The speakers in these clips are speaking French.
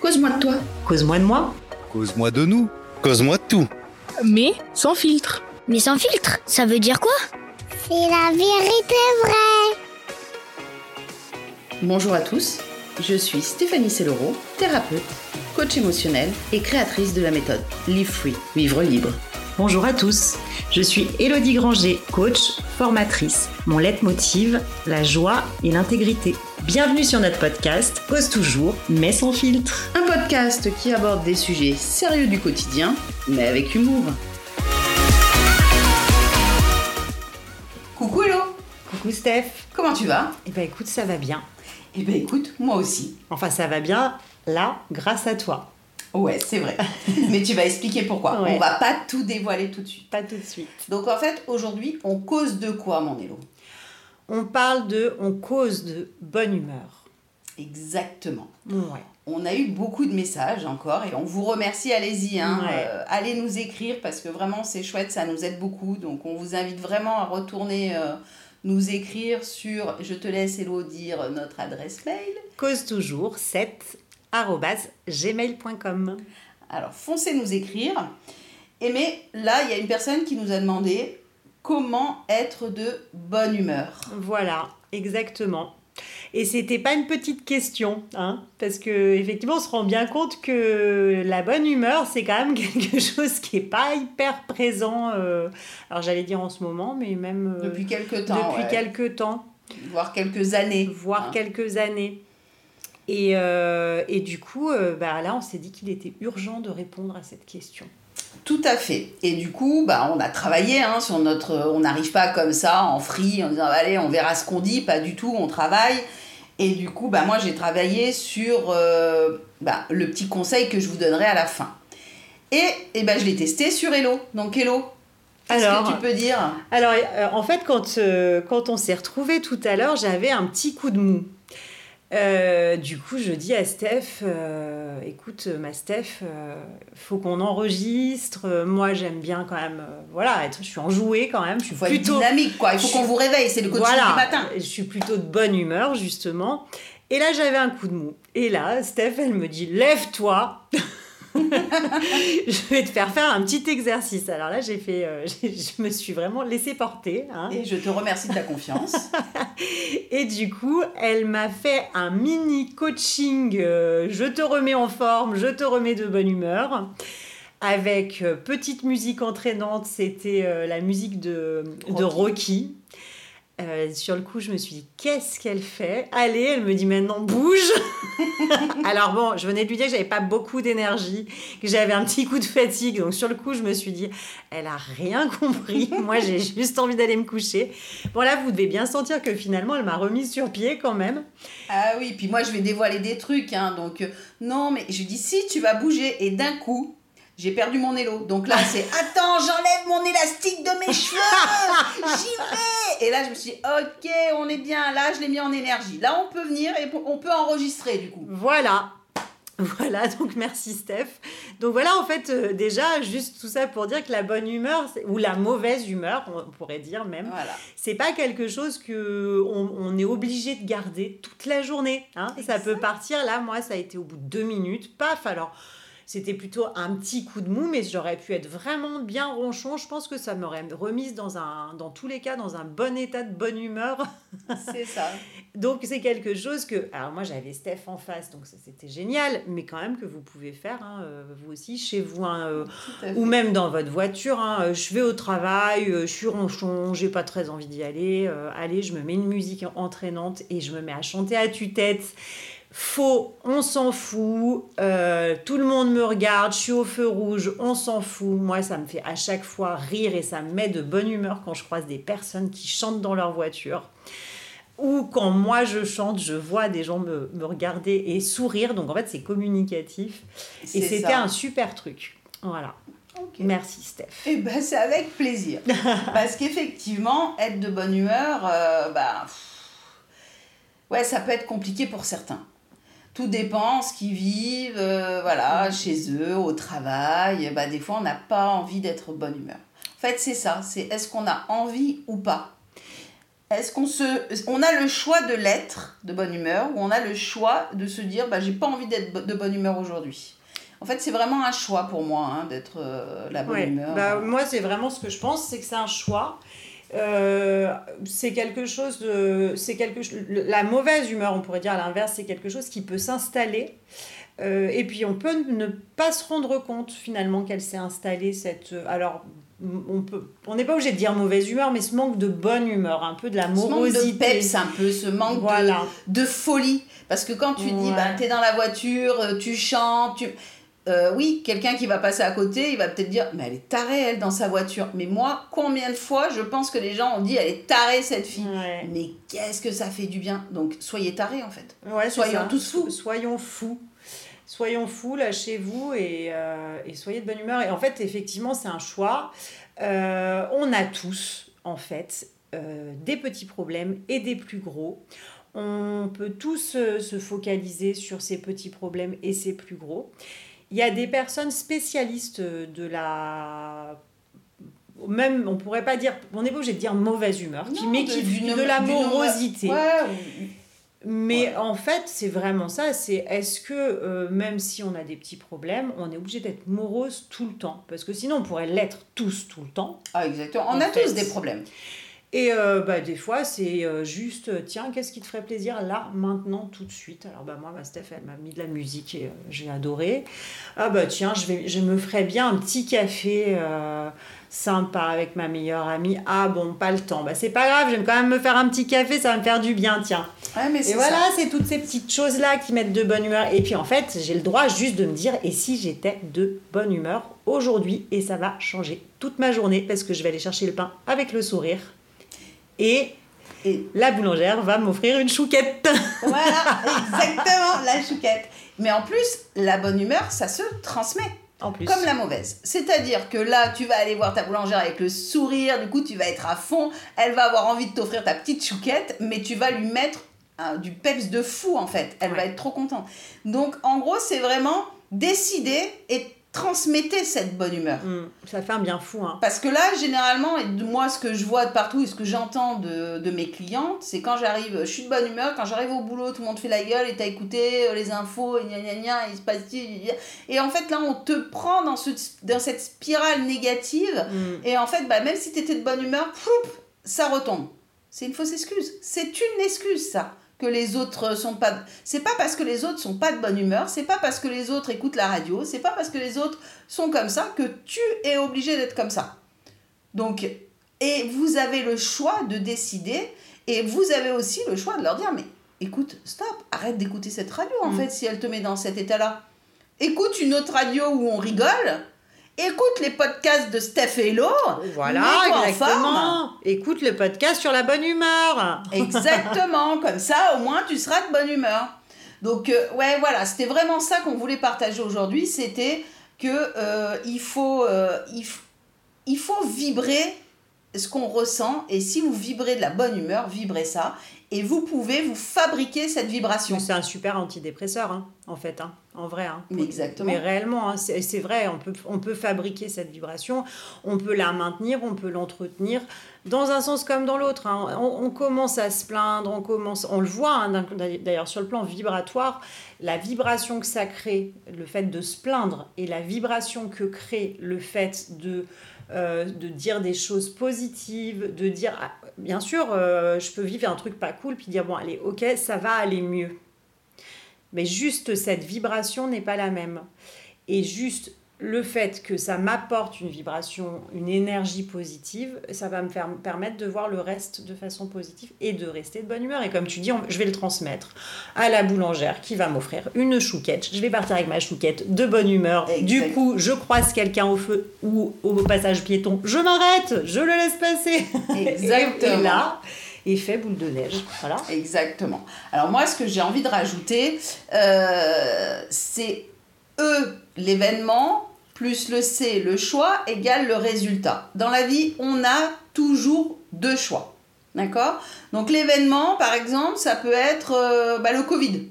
Cause-moi de toi. Cause-moi de moi. Cause-moi de nous. Cause-moi de tout. Mais sans filtre. Mais sans filtre, ça veut dire quoi? C'est la vérité vraie. Bonjour à tous, je suis Stéphanie Sellero, thérapeute, coach émotionnel et créatrice de la méthode Live Free, vivre libre. Bonjour à tous, je suis Elodie Granger, coach, formatrice. Mon leitmotiv, la joie et l'intégrité. Bienvenue sur notre podcast Cause toujours, mais sans filtre. Un podcast qui aborde des sujets sérieux du quotidien, mais avec humour. Coucou Hello Coucou Steph. Comment tu vas? Eh ben écoute, ça va bien. Eh ben écoute, moi aussi. Enfin, ça va bien là, grâce à toi. Ouais, c'est vrai. Mais tu vas expliquer pourquoi. Ouais. On va pas tout dévoiler tout de suite. Pas tout de suite. Donc en fait, aujourd'hui, on cause de quoi, mon Hello On parle de, on cause de bonne humeur. Exactement. Ouais. On a eu beaucoup de messages encore et on vous remercie, allez-y, hein, Ouais. euh, allez nous écrire parce que vraiment c'est chouette, ça nous aide beaucoup. Donc on vous invite vraiment à retourner euh, nous écrire sur, je te laisse Hello dire notre adresse mail. Cause toujours 7 arobase gmail.com. Alors foncez nous écrire. Et mais là, il y a une personne qui nous a demandé comment être de bonne humeur. Voilà, exactement. Et c'était pas une petite question, hein, parce que effectivement, on se rend bien compte que la bonne humeur, c'est quand même quelque chose qui est pas hyper présent. euh, alors j'allais dire en ce moment, mais même euh, Depuis quelques temps, depuis ouais. quelques temps, voire quelques années. voire hein. quelques années. Et, euh, et du coup, euh, bah, là, on s'est dit qu'il était urgent de répondre à cette question. Tout à fait. Et du coup, bah, on a travaillé hein, sur notre. On n'arrive pas comme ça en free en disant allez, on verra ce qu'on dit. Pas du tout. On travaille. Et du coup, bah, moi, j'ai travaillé sur euh, bah, le petit conseil que je vous donnerai à la fin. Et, et bah, je l'ai testé sur Hello. Donc Hello, qu'est-ce Alors, que tu peux dire? Alors, euh, en fait, quand, euh, quand on s'est retrouvés tout à l'heure, j'avais un petit coup de mou. Euh, du coup, je dis à Steph, euh, écoute, ma Steph, euh, faut qu'on enregistre. Euh, Moi, j'aime bien quand même, euh, voilà, être, je suis enjouée quand même. Je suis être plutôt, dynamique, quoi. Il faut qu'on vous réveille. C'est le coaching voilà, du matin. je suis plutôt de bonne humeur justement. Et là, j'avais un coup de mou. Et là, Steph, elle me dit, lève-toi. je vais te faire faire un petit exercice. Alors là, j'ai fait, euh, je me suis vraiment laissée porter. hein. Et je te remercie de ta confiance. Et du coup, elle m'a fait un mini coaching. euh, je te remets en forme, je te remets de bonne humeur. Avec euh, petite musique entraînante, c'était la musique de, de Rocky. Euh, sur le coup, je me suis dit, qu'est-ce qu'elle fait? Allez, elle me dit maintenant, bouge Alors bon, je venais de lui dire que j'avais pas beaucoup d'énergie, que j'avais un petit coup de fatigue. Donc sur le coup, je me suis dit, elle a rien compris. Moi, j'ai juste envie d'aller me coucher. Bon, là, vous devez bien sentir que finalement, elle m'a remise sur pied quand même. Ah oui, puis moi je vais dévoiler des trucs, hein, donc euh, non, mais je dis si tu vas bouger, et d'un coup, j'ai perdu mon élo. Donc là, c'est attends, j'enlève mon élastique de mes cheveux, j'y vais. Et là, je me suis dit, ok, on est bien, là, je l'ai mis en énergie. Là, on peut venir et on peut enregistrer du coup. Voilà. Voilà, donc merci Steph. Donc voilà, en fait, euh, déjà, juste tout ça pour dire que la bonne humeur, ou la mauvaise humeur, on pourrait dire même, Voilà. c'est pas quelque chose que on, on est obligé de garder toute la journée. hein. Ça peut partir, là, moi, ça a été au bout de deux minutes, paf, alors c'était plutôt un petit coup de mou, mais j'aurais pu être vraiment bien ronchon. Je pense que ça m'aurait remise dans, un, dans tous les cas dans un bon état de bonne humeur. C'est ça. Donc c'est quelque chose que... Alors moi j'avais Steph en face, donc ça c'était génial, mais quand même que vous pouvez faire, hein, euh, vous aussi, chez vous, hein, euh, ou même dans votre voiture. hein, euh, je vais au travail, je suis ronchon, j'ai pas très envie d'y aller. euh, allez, je me mets une musique entraînante et je me mets à chanter à tue-tête. Faux, on s'en fout. euh, tout le monde me regarde, je suis au feu rouge, on s'en fout. Moi, ça me fait à chaque fois rire et ça me met de bonne humeur quand je croise des personnes qui chantent dans leur voiture. Ou quand moi je chante, je vois des gens me, me regarder et sourire. Donc en fait, c'est communicatif. Et c'était un super truc. Voilà. Merci Steph. Eh ben, c'est avec plaisir. Parce qu'effectivement, être de bonne humeur, euh, bah, pff, ouais, ça peut être compliqué pour certains. Tout dépend ce qu'ils vivent, euh, voilà, chez eux, au travail. Bah, des fois, on n'a pas envie d'être bonne humeur. En fait, c'est ça. C'est est-ce qu'on a envie ou pas? Est-ce qu'on se, on a le choix de l'être de bonne humeur ou on a le choix de se dire bah j'ai pas envie d'être de bonne humeur aujourd'hui? En fait, c'est vraiment un choix pour moi hein, d'être euh, la bonne Ouais. humeur. Bah, moi, c'est vraiment ce que je pense, c'est que c'est un choix. Euh, c'est quelque chose de. C'est quelque La mauvaise humeur, on pourrait dire à l'inverse, c'est quelque chose qui peut s'installer. Euh, et puis on peut ne pas se rendre compte finalement qu'elle s'est installée cette. Alors on peut, on n'est pas obligé de dire mauvaise humeur, mais ce manque de bonne humeur, un peu de la ce manque morosité. de peps un peu, ce manque de, Voilà. de folie. Parce que quand tu dis, bah, t'es dans la voiture, euh, tu chantes, tu... Euh, oui, quelqu'un qui va passer à côté, il va peut-être dire, mais elle est tarée, elle, dans sa voiture. Mais moi, combien de fois, je pense que les gens ont dit, elle est tarée, cette fille. Ouais. Mais qu'est-ce que ça fait du bien? Donc, soyez tarés, en fait. Ouais, Soyons ça. tous fous. Soyons fous. Soyons fous, lâchez-vous et, euh, et soyez de bonne humeur. Et en fait, effectivement, c'est un choix. Euh, on a tous, en fait, des petits problèmes et des plus gros. On peut tous se focaliser sur ces petits problèmes et ces plus gros. Il y a des personnes spécialistes de la... Même, on pourrait pas dire, on n'est pas obligé de dire mauvaise humeur, qui, mais de- qui de la morosité. Ouais, Mais Ouais. en fait, c'est vraiment ça. C'est est-ce que euh, même si on a des petits problèmes, on est obligé d'être morose tout le temps? Parce que sinon, on pourrait l'être tous tout le temps. Ah, exactement. On a tous des problèmes. Et euh, bah, des fois, c'est euh, juste, euh, tiens, qu'est-ce qui te ferait plaisir là, maintenant, tout de suite? Alors, bah, moi, ma Steph, elle m'a mis de la musique et euh, j'ai adoré. Ah, bah, tiens, je, vais, je me ferais bien un petit café euh, sympa avec ma meilleure amie. Ah, bon, pas le temps. Bah, c'est pas grave, vais quand même me faire un petit café, ça va me faire du bien, tiens. Ouais, mais Et voilà, c'est toutes ces petites choses-là qui mettent de bonne humeur. Et puis en fait, j'ai le droit juste de me dire, et si j'étais de bonne humeur aujourd'hui Et ça va changer toute ma journée parce que je vais aller chercher le pain avec le sourire. Et Et la boulangère va m'offrir une chouquette. voilà, exactement, la chouquette. Mais en plus, la bonne humeur, ça se transmet. En plus. Comme la mauvaise. C'est-à-dire que là, tu vas aller voir ta boulangère avec le sourire, du coup, tu vas être à fond, elle va avoir envie de t'offrir ta petite chouquette, mais tu vas lui mettre euh, du peps de fou, en fait. Elle va être trop contente. Donc, en gros, c'est vraiment décider et transmettez cette bonne humeur. Hum, ça fait un bien fou. Hein. Parce que là, généralement, et moi, ce que je vois de partout et ce que j'entends de, de mes clientes, c'est quand j'arrive, je suis de bonne humeur, quand j'arrive au boulot, tout le monde fait la gueule et t'as écouté euh, les infos, et gna gna gna, il se passe. Et en fait, là, on te prend dans, ce, dans cette spirale négative. Hum. Et en fait, bah, même si t'étais de bonne humeur, floup, ça retombe. C'est une fausse excuse. C'est une excuse, ça. Que les autres sont pas. C'est pas parce que les autres sont pas de bonne humeur, c'est pas parce que les autres écoutent la radio, c'est pas parce que les autres sont comme ça que tu es obligé d'être comme ça. Donc, et vous avez le choix de décider, et vous avez aussi le choix de leur dire, mais écoute, stop, arrête d'écouter cette radio en Mm. fait, si elle te met dans cet état-là. Écoute une autre radio où on rigole, écoute les podcasts de Steph et Hello, Voilà, exactement. Écoute le podcast sur la bonne humur. Exactement, comme ça au moins tu seras de bonne humeur. Donc euh, ouais voilà, c'était vraiment ça qu'on voulait partager aujourd'hui, c'était que euh, il faut euh, il, il faut vibrer ce qu'on ressent et si vous vibrez de la bonne humeur, vibrez ça et vous pouvez vous fabriquer cette vibration. C'est un super antidépresseur, hein, en fait, hein, en vrai. Hein. Mais exactement. Mais réellement, c'est vrai, on peut, on peut fabriquer cette vibration, on peut la maintenir, on peut l'entretenir, dans un sens comme dans l'autre. On, on commence à se plaindre, on, commence, on le voit, d'ailleurs sur le plan vibratoire, la vibration que ça crée, le fait de se plaindre, et la vibration que crée le fait de... euh, de dire des choses positives, de dire, ah, bien sûr, euh, je peux vivre un truc pas cool, puis dire, bon, allez, ok, ça va aller mieux. Mais juste cette vibration n'est pas la même. Et juste le fait que ça m'apporte une vibration, une énergie positive, ça va me faire, me permettre de voir le reste de façon positive et de rester de bonne humeur. Et comme tu dis, on- je vais le transmettre à la boulangère qui va m'offrir une chouquette. Je vais partir avec ma chouquette de bonne humeur. Exact. Du coup, je croise quelqu'un au feu ou au passage piéton. Je m'arrête, je le laisse passer. Exactement. Et, et là, effet boule de neige. Voilà. Exactement. Alors moi, ce que j'ai envie de rajouter, euh, c'est E, l'événement, plus le C, le choix, égale le résultat. Dans la vie, on a toujours deux choix. D'accord? Donc l'événement, par exemple, ça peut être euh, bah, le Covid.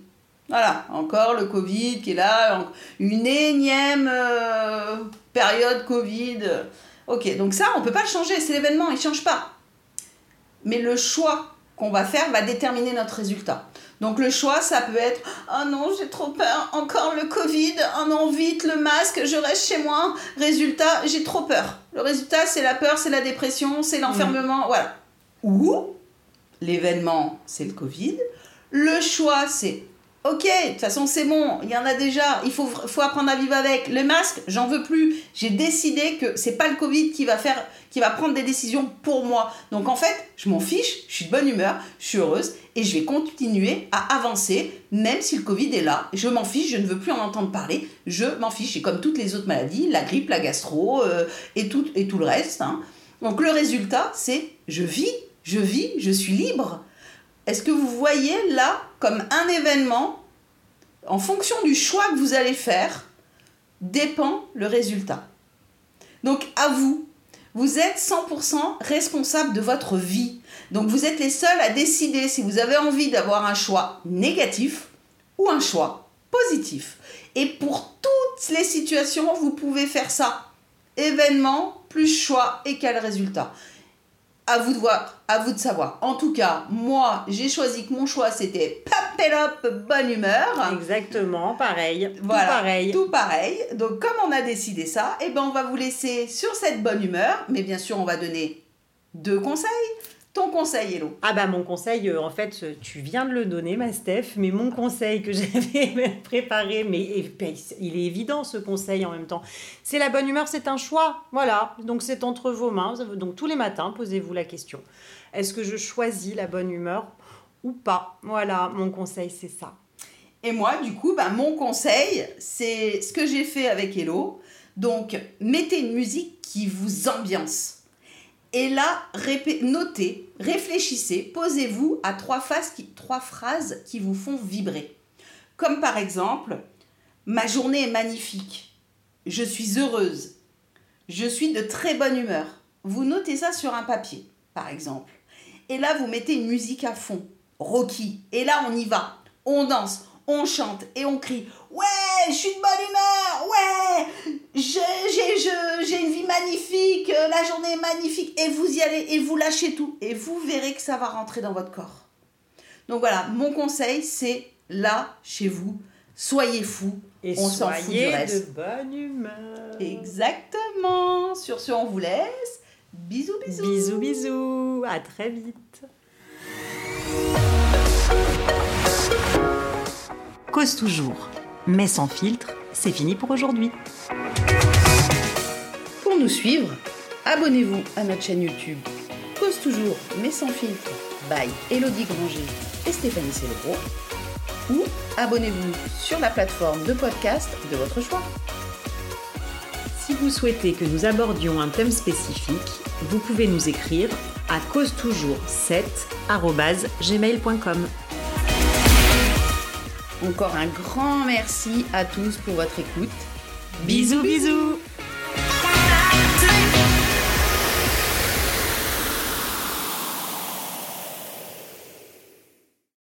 Voilà, encore le Covid qui est là, une énième euh, période Covid. Ok, donc ça, on peut pas le changer, c'est l'événement, il change pas. Mais le choix qu'on va faire va déterminer notre résultat. Donc le choix, ça peut être oh non, j'ai trop peur, encore le Covid, oh non, vite le masque, je reste chez moi. Résultat, j'ai trop peur. Le résultat, c'est la peur, c'est la dépression, c'est l'enfermement, voilà. Ou l'événement, c'est le Covid. Le choix, c'est Ok, de toute façon c'est bon, il y en a déjà, il faut, faut apprendre à vivre avec. Le masque, j'en veux plus. J'ai décidé que c'est pas le Covid qui va faire, qui va prendre des décisions pour moi. Donc en fait, je m'en fiche, je suis de bonne humeur, je suis heureuse et je vais continuer à avancer même si le Covid est là. Je m'en fiche, je ne veux plus en entendre parler, je m'en fiche. Et comme toutes les autres maladies, la grippe, la gastro euh, et, tout, et tout le reste. hein. Donc le résultat, c'est je vis, je vis, je suis libre. Est-ce que vous voyez là comme un événement, en fonction du choix que vous allez faire, dépend le résultat Donc à vous, vous êtes 100% responsable de votre vie. Donc vous êtes les seuls à décider si vous avez envie d'avoir un choix négatif ou un choix positif. Et pour toutes les situations, vous pouvez faire ça. Événement plus choix égale résultat à vous de voir, à vous de savoir. En tout cas, moi, j'ai choisi que mon choix c'était Papelope bonne humeur. Exactement, pareil. Tout Voilà, pareil. Tout pareil. Donc comme on a décidé ça, eh ben on va vous laisser sur cette bonne humeur, mais bien sûr, on va donner deux conseils. Ton conseil, Hello. Ah bah mon conseil, euh, en fait, euh, tu viens de le donner, ma Steph, mais mon conseil que j'avais préparé, mais ben, il est évident ce conseil en même temps. C'est la bonne humeur, c'est un choix, voilà. Donc c'est entre vos mains. Donc tous les matins, posez-vous la question est-ce que je choisis la bonne humeur ou pas? Voilà, mon conseil, c'est ça. Et moi, du coup, bah, mon conseil, c'est ce que j'ai fait avec Hello. Donc, mettez une musique qui vous ambiance. Et là, notez, réfléchissez, posez-vous à trois, trois phrases qui vous font vibrer. Comme par exemple, ma journée est magnifique. Je suis heureuse. Je suis de très bonne humeur. Vous notez ça sur un papier, par exemple. Et là, vous mettez une musique à fond, Rocky. Et là, on y va. On danse, on chante et on crie Ouais, je suis de bonne humeur, ouais, j'ai une vie magnifique, euh, la journée est magnifique. Et vous y allez et vous lâchez tout. Et vous verrez que ça va rentrer dans votre corps. Donc voilà, mon conseil, c'est là, chez vous, soyez fous. Et on s'en fout du de reste. bonne humeur. Exactement. Sur ce, on vous laisse. Bisous, bisous. Bisous, bisous. À très vite. Cause toujours, mais sans filtre, c'est fini pour aujourd'hui. Pour nous suivre, abonnez-vous à notre chaîne YouTube Cause toujours, mais sans filtre, by Elodie Granger et Stéphanie Célébro. Ou abonnez-vous sur la plateforme de podcast de votre choix. Si vous souhaitez que nous abordions un thème spécifique, vous pouvez nous écrire à cause toujours 7gmail.com. Encore un grand merci à tous pour votre écoute. Bisous bisous